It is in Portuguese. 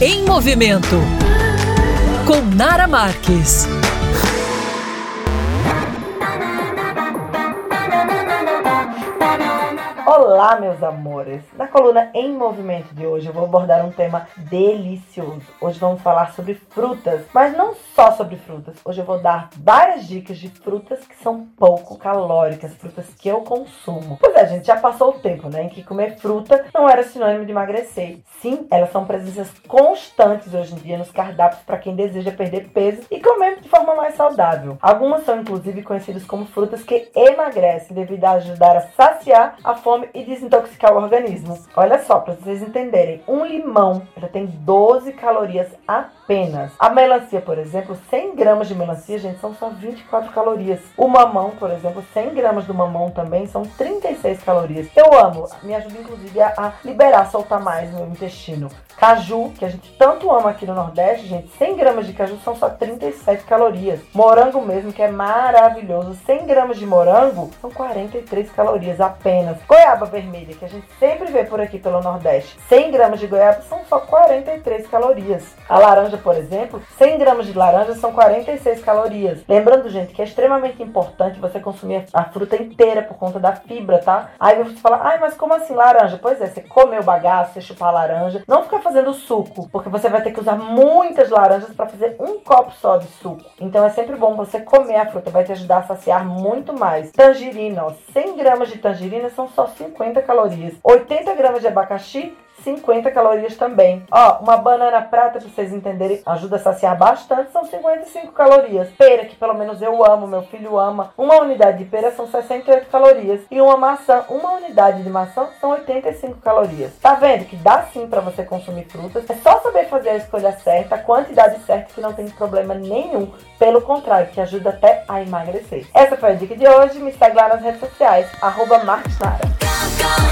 Em Movimento, com Nara Marques. Olá, meus amores! Na coluna Em Movimento de hoje eu vou abordar um tema delicioso. Hoje vamos falar sobre frutas, mas não só sobre frutas. Hoje eu vou dar várias dicas de frutas que são pouco calóricas, frutas que eu consumo. Pois é, gente, já passou o tempo, né, em que comer fruta não era sinônimo de emagrecer. Sim, elas são presenças constantes hoje em dia nos cardápios para quem deseja perder peso e comer de forma mais saudável. Algumas são inclusive conhecidas como frutas que emagrecem devido a ajudar a saciar a fome e desintoxicar o organismo. Olha só, para vocês entenderem, um limão já tem 12 calorias apenas. A melancia, por exemplo, 100 gramas de melancia, gente, são só 24 calorias. O mamão, por exemplo, 100 gramas do mamão também são 36 calorias. Eu amo, me ajuda inclusive a, liberar, soltar mais no meu intestino. Caju, que a gente tanto ama aqui no Nordeste, gente, 100 gramas de caju são só 37 calorias. Morango mesmo, que é maravilhoso, 100 gramas de morango são 43 calorias apenas. Goiaba vermelha, que a gente sempre vê por aqui pelo Nordeste, 100 gramas de goiaba são só 43 calorias. A laranja, por exemplo, 100 gramas de laranja são 46 calorias. Lembrando, gente, que é extremamente importante você consumir a fruta inteira por conta da fibra, tá? Aí você fala, ai, mas como assim laranja? Pois é, você comeu o bagaço, você chupar a laranja, não fica fazendo suco, porque você vai ter que usar muitas laranjas para fazer um copo só de suco. Então é sempre bom você comer a fruta, vai te ajudar a saciar muito mais. Tangerina, ó, 100 gramas de tangerina são só 50 calorias. 80 gramas de abacaxi 50 calorias também. Ó, uma banana prata, pra vocês entenderem, ajuda a saciar bastante, são 55 calorias. Pera, que pelo menos eu amo, meu filho ama, uma unidade de pera são 68 calorias. E uma maçã, uma unidade de maçã são 85 calorias. Tá vendo que dá sim para você consumir frutas? É só saber fazer a escolha certa, a quantidade certa, que não tem problema nenhum. Pelo contrário, que ajuda até a emagrecer. Essa foi a dica de hoje. Me segue lá nas redes sociais, arroba Marcos Nara. Go.